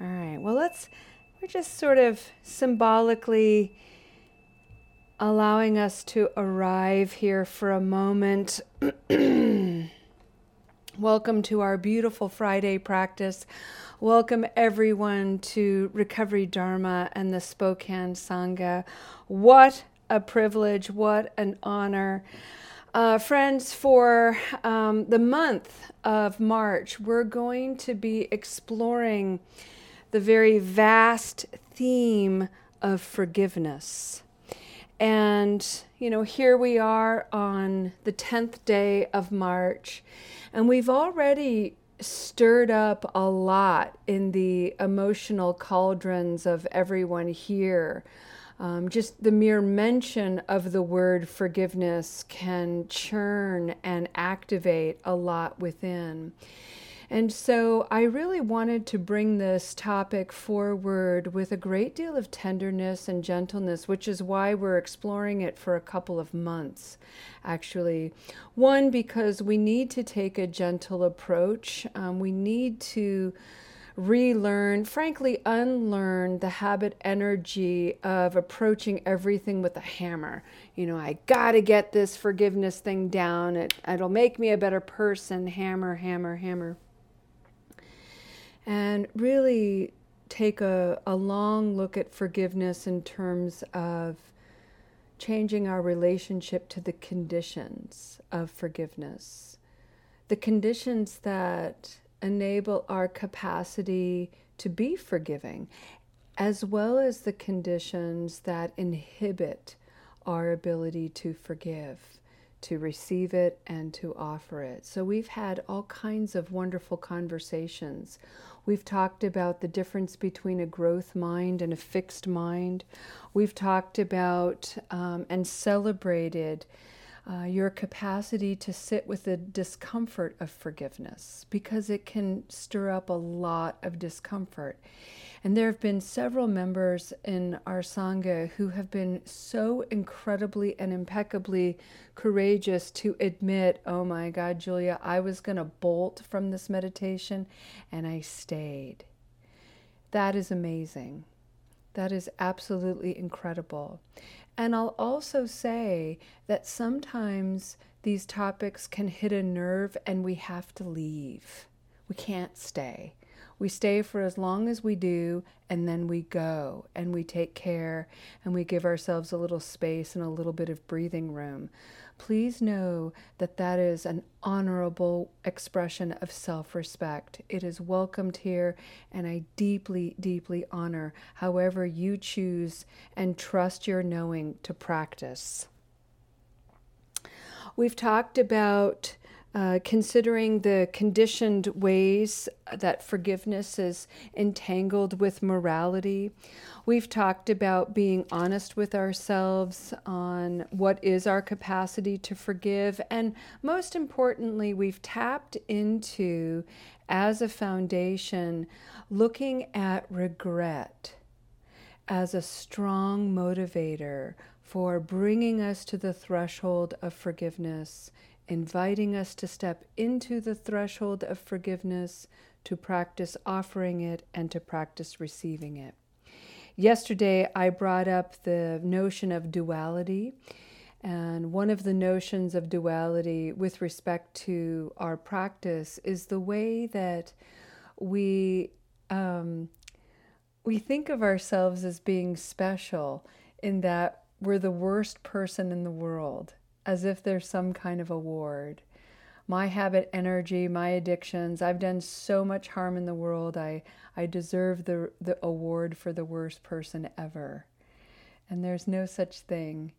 All right. Well, let's, we're just sort of symbolically allowing us to arrive here for a moment. Welcome to our beautiful Friday practice. Welcome everyone to Recovery Dharma and the Spokane Sangha. What a privilege, what an honor. Uh, friends, for um, the month of March, we're going to be exploring the very vast theme of forgiveness. And, you know, here we are on the 10th day of March, and we've already stirred up a lot in the emotional cauldrons of everyone here. Um, just the mere mention of the word forgiveness can churn and activate a lot within. And so I really wanted to bring this topic forward with a great deal of tenderness and gentleness, which is why we're exploring it for a couple of months, actually. One, because we need to take a gentle approach, um, we need to relearn, frankly, unlearn the habit energy of approaching everything with a hammer. You know, I got to get this forgiveness thing down. It, it'll make me a better person. Hammer, hammer, hammer and really take a, a long look at forgiveness in terms of changing our relationship to the conditions of forgiveness, the conditions that enable our capacity to be forgiving, as well as the conditions that inhibit our ability to forgive to receive it and to offer it. So we've had all kinds of wonderful conversations. We've talked about the difference between a growth mind and a fixed mind. We've talked about um, and celebrated uh, your capacity to sit with the discomfort of forgiveness because it can stir up a lot of discomfort. And there have been several members in our Sangha who have been so incredibly and impeccably courageous to admit, oh my God, Julia, I was going to bolt from this meditation and I stayed. That is amazing. That is absolutely incredible. And I'll also say that sometimes these topics can hit a nerve and we have to leave. We can't stay. We stay for as long as we do, and then we go and we take care and we give ourselves a little space and a little bit of breathing room. Please know that that is an honorable expression of self respect. It is welcomed here, and I deeply, deeply honor however you choose and trust your knowing to practice. We've talked about uh, considering the conditioned ways that forgiveness is entangled with morality. We've talked about being honest with ourselves on what is our capacity to forgive. And most importantly, we've tapped into, as a foundation, looking at regret as a strong motivator for bringing us to the threshold of forgiveness inviting us to step into the threshold of forgiveness, to practice offering it, and to practice receiving it. Yesterday, I brought up the notion of duality. And one of the notions of duality with respect to our practice is the way that we um, we think of ourselves as being special in that we're the worst person in the world as if there's some kind of award. My habit energy, my addictions, I've done so much harm in the world. I, I deserve the, the award for the worst person ever. And there's no such thing.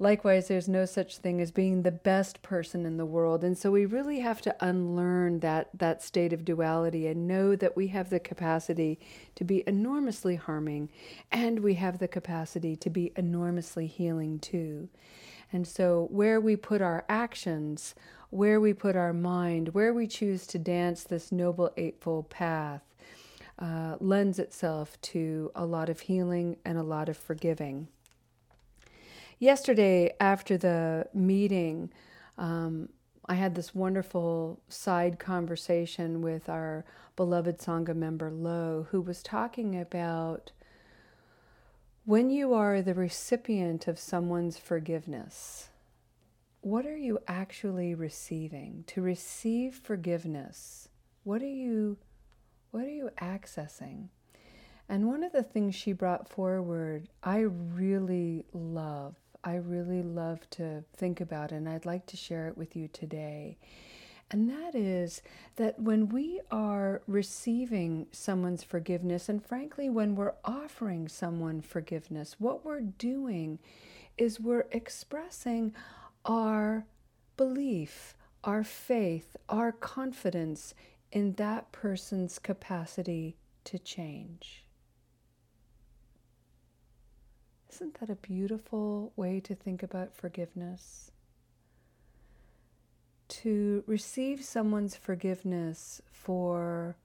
Likewise, there's no such thing as being the best person in the world. And so we really have to unlearn that, that state of duality and know that we have the capacity to be enormously harming and we have the capacity to be enormously healing too. And so, where we put our actions, where we put our mind, where we choose to dance this Noble Eightfold Path, uh, lends itself to a lot of healing and a lot of forgiving. Yesterday, after the meeting, um, I had this wonderful side conversation with our beloved Sangha member Lo, who was talking about when you are the recipient of someone's forgiveness, what are you actually receiving? To receive forgiveness, what are you what are you accessing? And one of the things she brought forward, I really love. I really love to think about, and I'd like to share it with you today. And that is that when we are receiving someone's forgiveness, and frankly, when we're offering someone forgiveness, what we're doing is we're expressing our belief, our faith, our confidence in that person's capacity to change. Isn't that a beautiful way to think about forgiveness? To receive someone's forgiveness for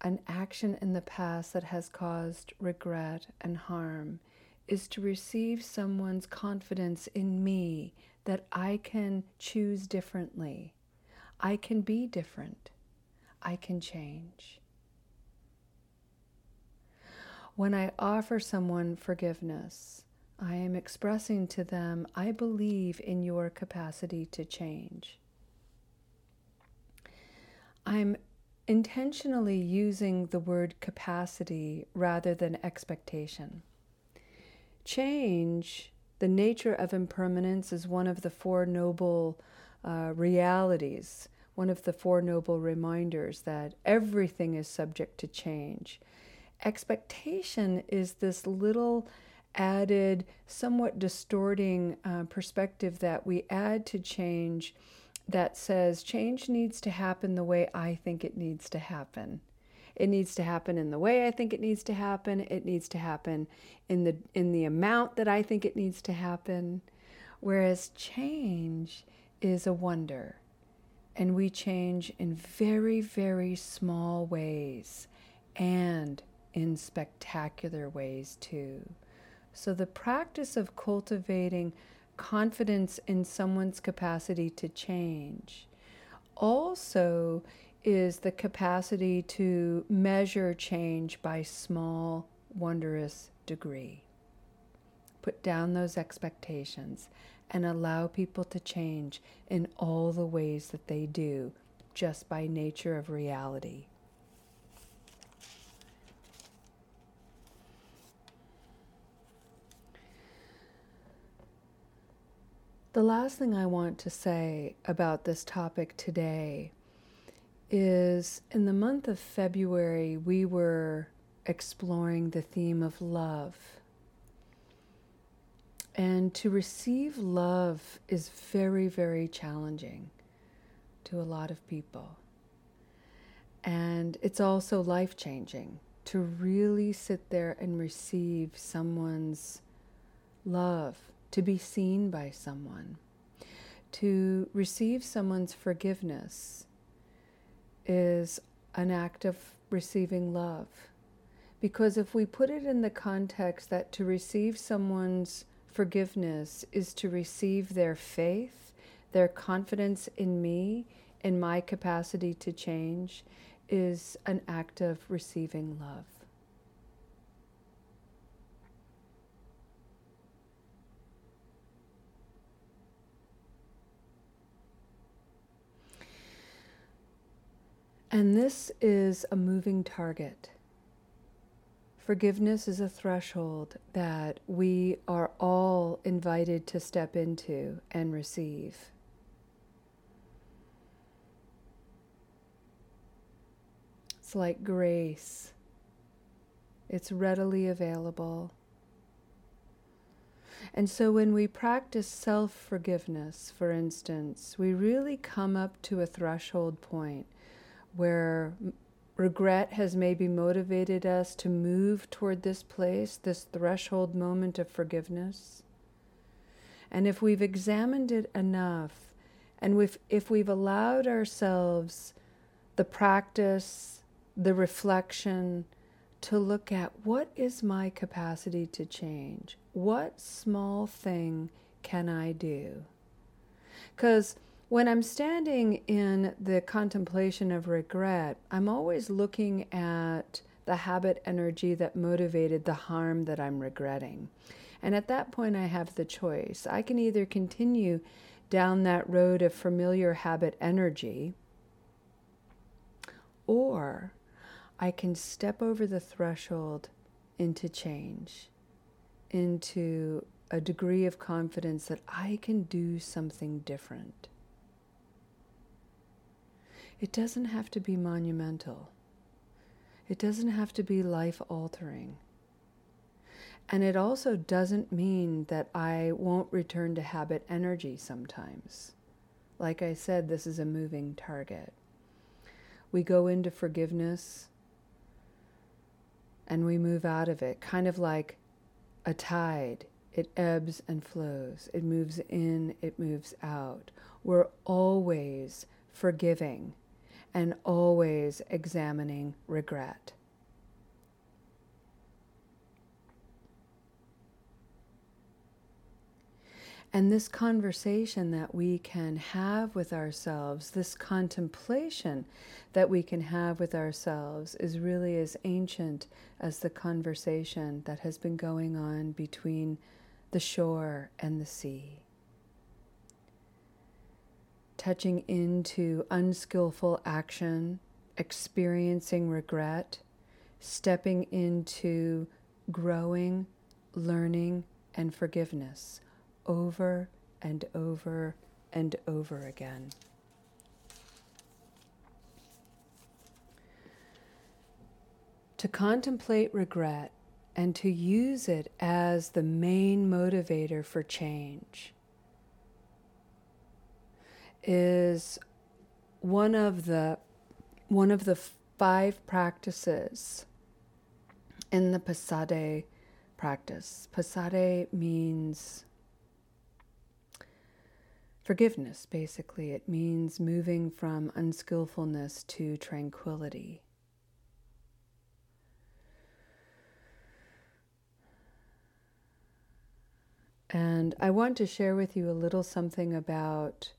an action in the past that has caused regret and harm is to receive someone's confidence in me that I can choose differently. I can be different. I can change. When I offer someone forgiveness, I am expressing to them, I believe in your capacity to change. I'm intentionally using the word capacity rather than expectation. Change, the nature of impermanence, is one of the Four Noble uh, realities, one of the Four Noble reminders that everything is subject to change. Expectation is this little added, somewhat distorting uh, perspective that we add to change that says change needs to happen the way I think it needs to happen. It needs to happen in the way I think it needs to happen. It needs to happen in the in the amount that I think it needs to happen. Whereas change is a wonder. And we change in very, very small ways and in spectacular ways too. So the practice of cultivating confidence in someone's capacity to change also is the capacity to measure change by small, wondrous degree. Put down those expectations and allow people to change in all the ways that they do, just by nature of reality. The last thing I want to say about this topic today is in the month of February, we were exploring the theme of love. And to receive love is very, very challenging to a lot of people. And it's also life changing to really sit there and receive someone's love to be seen by someone, to receive someone's forgiveness is an act of receiving love. Because if we put it in the context that to receive someone's forgiveness is to receive their faith, their confidence in me, in my capacity to change, is an act of receiving love. And this is a moving target. Forgiveness is a threshold that we are all invited to step into and receive. It's like grace, it's readily available. And so, when we practice self forgiveness, for instance, we really come up to a threshold point where regret has maybe motivated us to move toward this place, this threshold moment of forgiveness. And if we've examined it enough, and if, if we've allowed ourselves the practice, the reflection, to look at what is my capacity to change? What small thing can I do? Because When I'm standing in the contemplation of regret, I'm always looking at the habit energy that motivated the harm that I'm regretting. And at that point, I have the choice. I can either continue down that road of familiar habit energy, or I can step over the threshold into change, into a degree of confidence that I can do something different. It doesn't have to be monumental. It doesn't have to be life altering. And it also doesn't mean that I won't return to habit energy sometimes. Like I said, this is a moving target. We go into forgiveness and we move out of it, kind of like a tide. It ebbs and flows, it moves in, it moves out. We're always forgiving and always examining regret. And this conversation that we can have with ourselves, this contemplation that we can have with ourselves, is really as ancient as the conversation that has been going on between the shore and the sea. Touching into unskillful action, experiencing regret, stepping into growing, learning, and forgiveness over and over and over again. To contemplate regret and to use it as the main motivator for change is one of the one of the five practices in the Pasade practice. Pasade means Forgiveness, basically, it means moving from unskillfulness to tranquility. And I want to share with you a little something about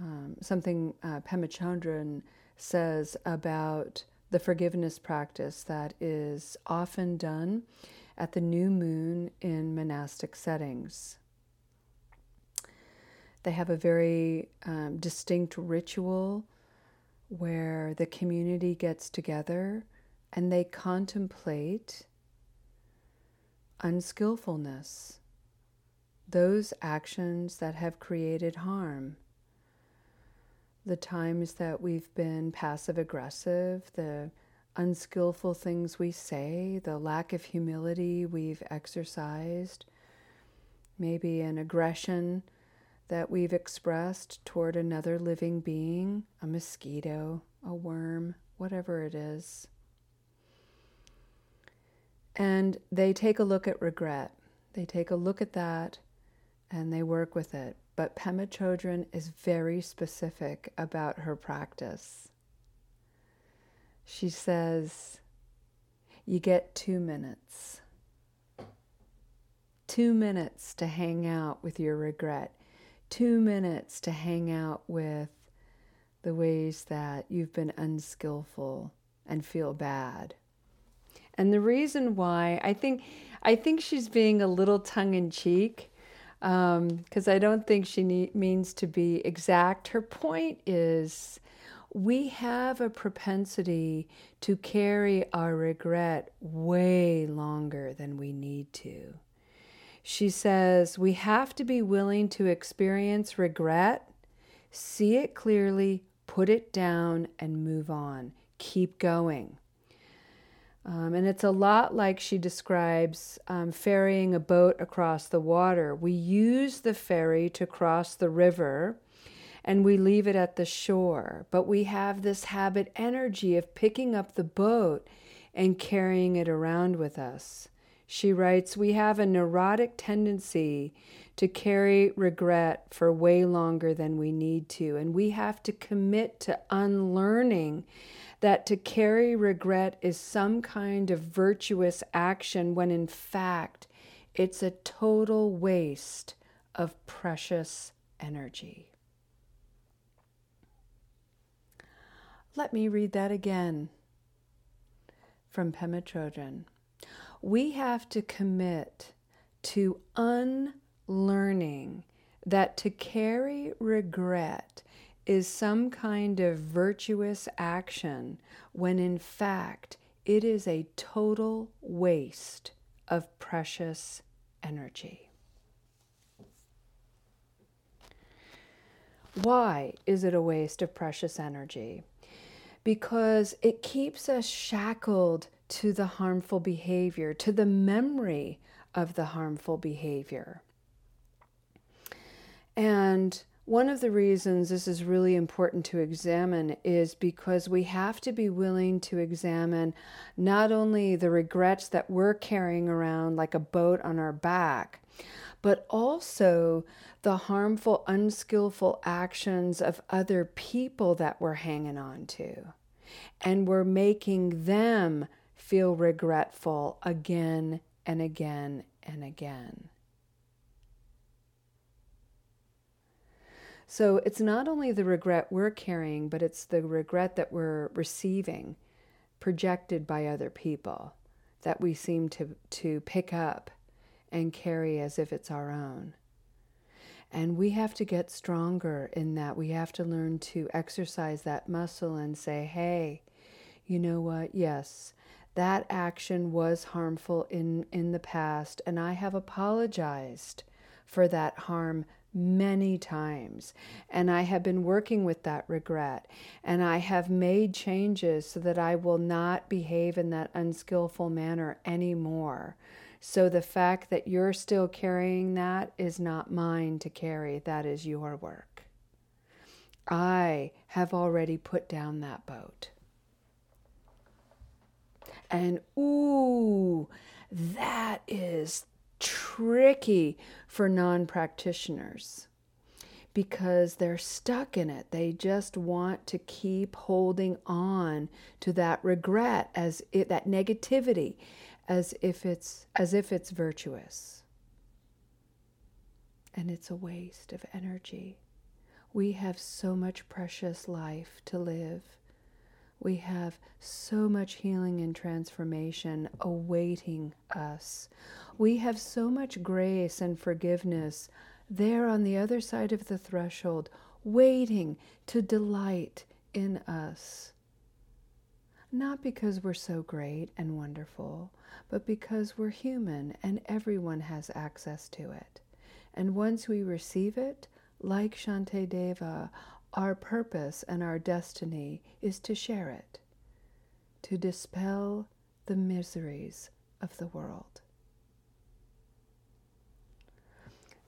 um, something uh, Pema Chodron says about the forgiveness practice that is often done at the new moon in monastic settings. They have a very um, distinct ritual where the community gets together and they contemplate unskillfulness, those actions that have created harm, the times that we've been passive aggressive, the unskillful things we say, the lack of humility we've exercised, maybe an aggression that we've expressed toward another living being, a mosquito, a worm, whatever it is. And they take a look at regret. They take a look at that and they work with it. But Pema Chodron is very specific about her practice. She says, You get two minutes. Two minutes to hang out with your regret two minutes to hang out with the ways that you've been unskillful and feel bad. And the reason why I think I think she's being a little tongue in cheek because um, I don't think she need, means to be exact. Her point is we have a propensity to carry our regret way longer than we need to. She says, We have to be willing to experience regret, see it clearly, put it down, and move on. Keep going. Um, and it's a lot like she describes um, ferrying a boat across the water. We use the ferry to cross the river and we leave it at the shore, but we have this habit energy of picking up the boat and carrying it around with us. She writes, We have a neurotic tendency to carry regret for way longer than we need to, and we have to commit to unlearning that to carry regret is some kind of virtuous action when in fact it's a total waste of precious energy. Let me read that again from Pema Chodron. We have to commit to unlearning that to carry regret is some kind of virtuous action when in fact it is a total waste of precious energy. Why is it a waste of precious energy? Because it keeps us shackled to the harmful behavior, to the memory of the harmful behavior. And one of the reasons this is really important to examine is because we have to be willing to examine not only the regrets that we're carrying around like a boat on our back, but also the harmful, unskillful actions of other people that we're hanging on to. And we're making them feel regretful again and again and again. So it's not only the regret we're carrying, but it's the regret that we're receiving, projected by other people, that we seem to, to pick up and carry as if it's our own. And we have to get stronger in that. We have to learn to exercise that muscle and say, hey, you know what? Yes, that action was harmful in, in the past, and I have apologized for that harm many times. And I have been working with that regret. And I have made changes so that I will not behave in that unskillful manner anymore. So the fact that you're still carrying that is not mine to carry, that is your work. I have already put down that boat. And ooh, that is tricky for non practitioners because they're stuck in it. They just want to keep holding on to that regret as it, that negativity as if it's as if it's virtuous. And it's a waste of energy. We have so much precious life to live. We have so much healing and transformation awaiting us. We have so much grace and forgiveness there on the other side of the threshold, waiting to delight in us. Not because we're so great and wonderful, but because we're human and everyone has access to it. And once we receive it, like Shantideva, our purpose and our destiny is to share it, to dispel the miseries of the world.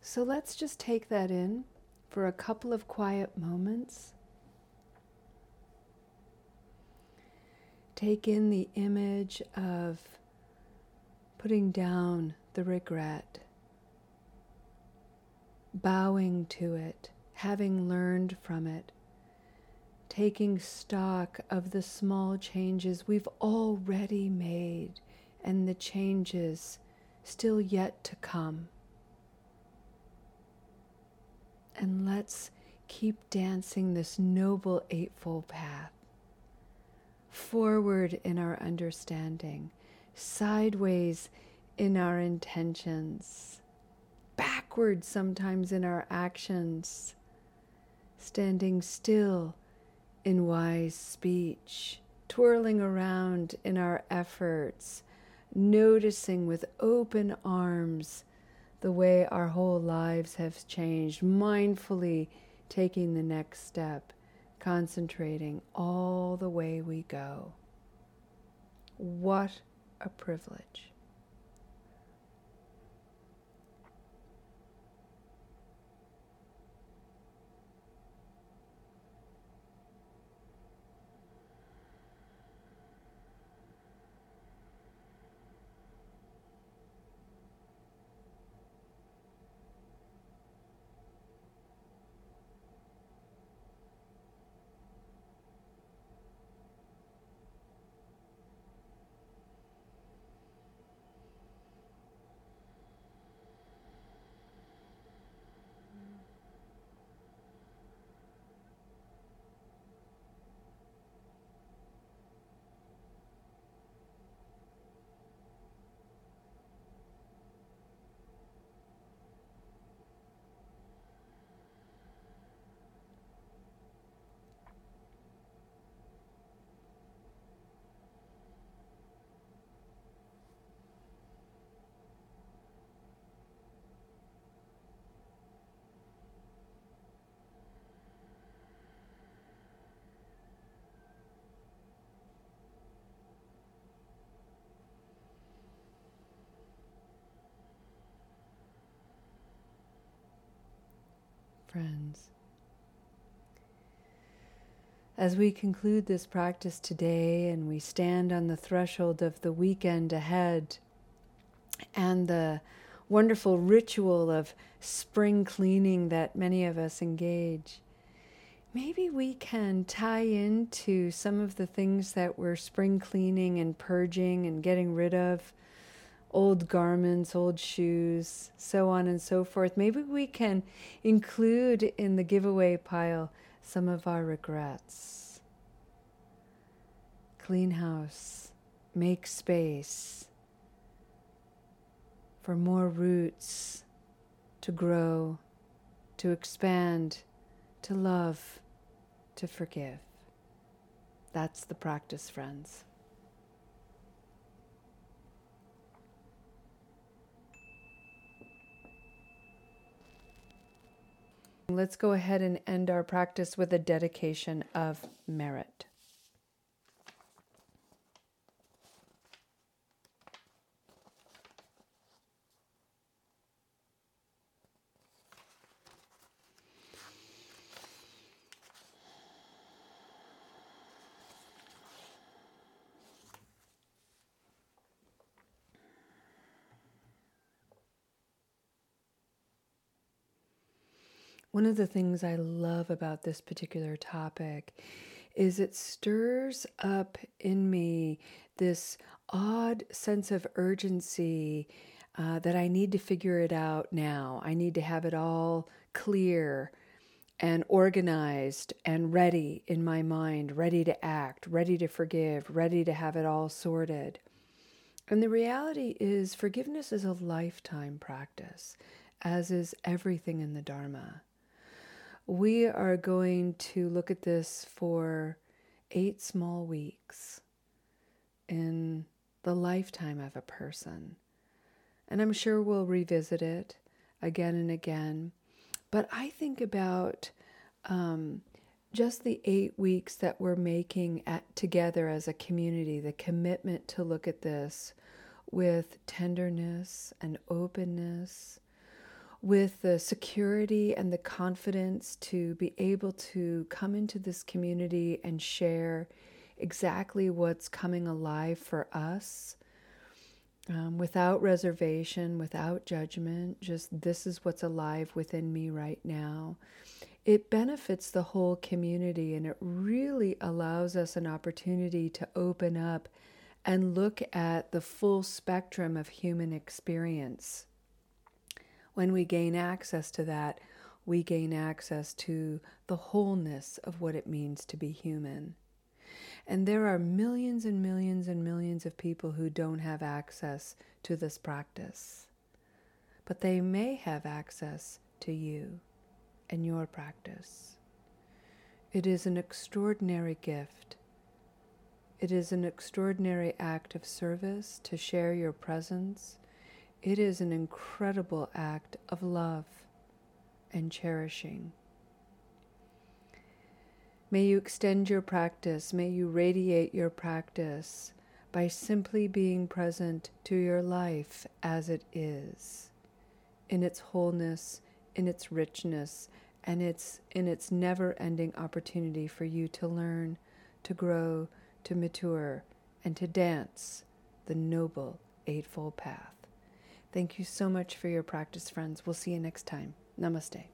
So let's just take that in for a couple of quiet moments. Take in the image of putting down the regret, bowing to it having learned from it, taking stock of the small changes we've already made and the changes still yet to come. And let's keep dancing this noble Eightfold Path. Forward in our understanding, sideways in our intentions, backward sometimes in our actions standing still in wise speech, twirling around in our efforts, noticing with open arms the way our whole lives have changed, mindfully taking the next step, concentrating all the way we go. What a privilege. Friends. As we conclude this practice today and we stand on the threshold of the weekend ahead and the wonderful ritual of spring cleaning that many of us engage, maybe we can tie into some of the things that we're spring cleaning and purging and getting rid of old garments, old shoes, so on and so forth. Maybe we can include in the giveaway pile some of our regrets. Clean house, make space for more roots to grow, to expand, to love, to forgive. That's the practice, friends. Let's go ahead and end our practice with a dedication of merit. One of the things I love about this particular topic is it stirs up in me this odd sense of urgency uh, that I need to figure it out now. I need to have it all clear and organized and ready in my mind, ready to act, ready to forgive, ready to have it all sorted. And the reality is, forgiveness is a lifetime practice, as is everything in the Dharma we are going to look at this for eight small weeks in the lifetime of a person. And I'm sure we'll revisit it again and again. But I think about um, just the eight weeks that we're making at, together as a community, the commitment to look at this with tenderness and openness with the security and the confidence to be able to come into this community and share exactly what's coming alive for us um, without reservation, without judgment, just this is what's alive within me right now. It benefits the whole community and it really allows us an opportunity to open up and look at the full spectrum of human experience when we gain access to that, we gain access to the wholeness of what it means to be human. And there are millions and millions and millions of people who don't have access to this practice. But they may have access to you and your practice. It is an extraordinary gift. It is an extraordinary act of service to share your presence it is an incredible act of love and cherishing. May you extend your practice, may you radiate your practice by simply being present to your life as it is, in its wholeness, in its richness, and its in its never-ending opportunity for you to learn, to grow, to mature, and to dance the noble Eightfold Path. Thank you so much for your practice, friends. We'll see you next time. Namaste.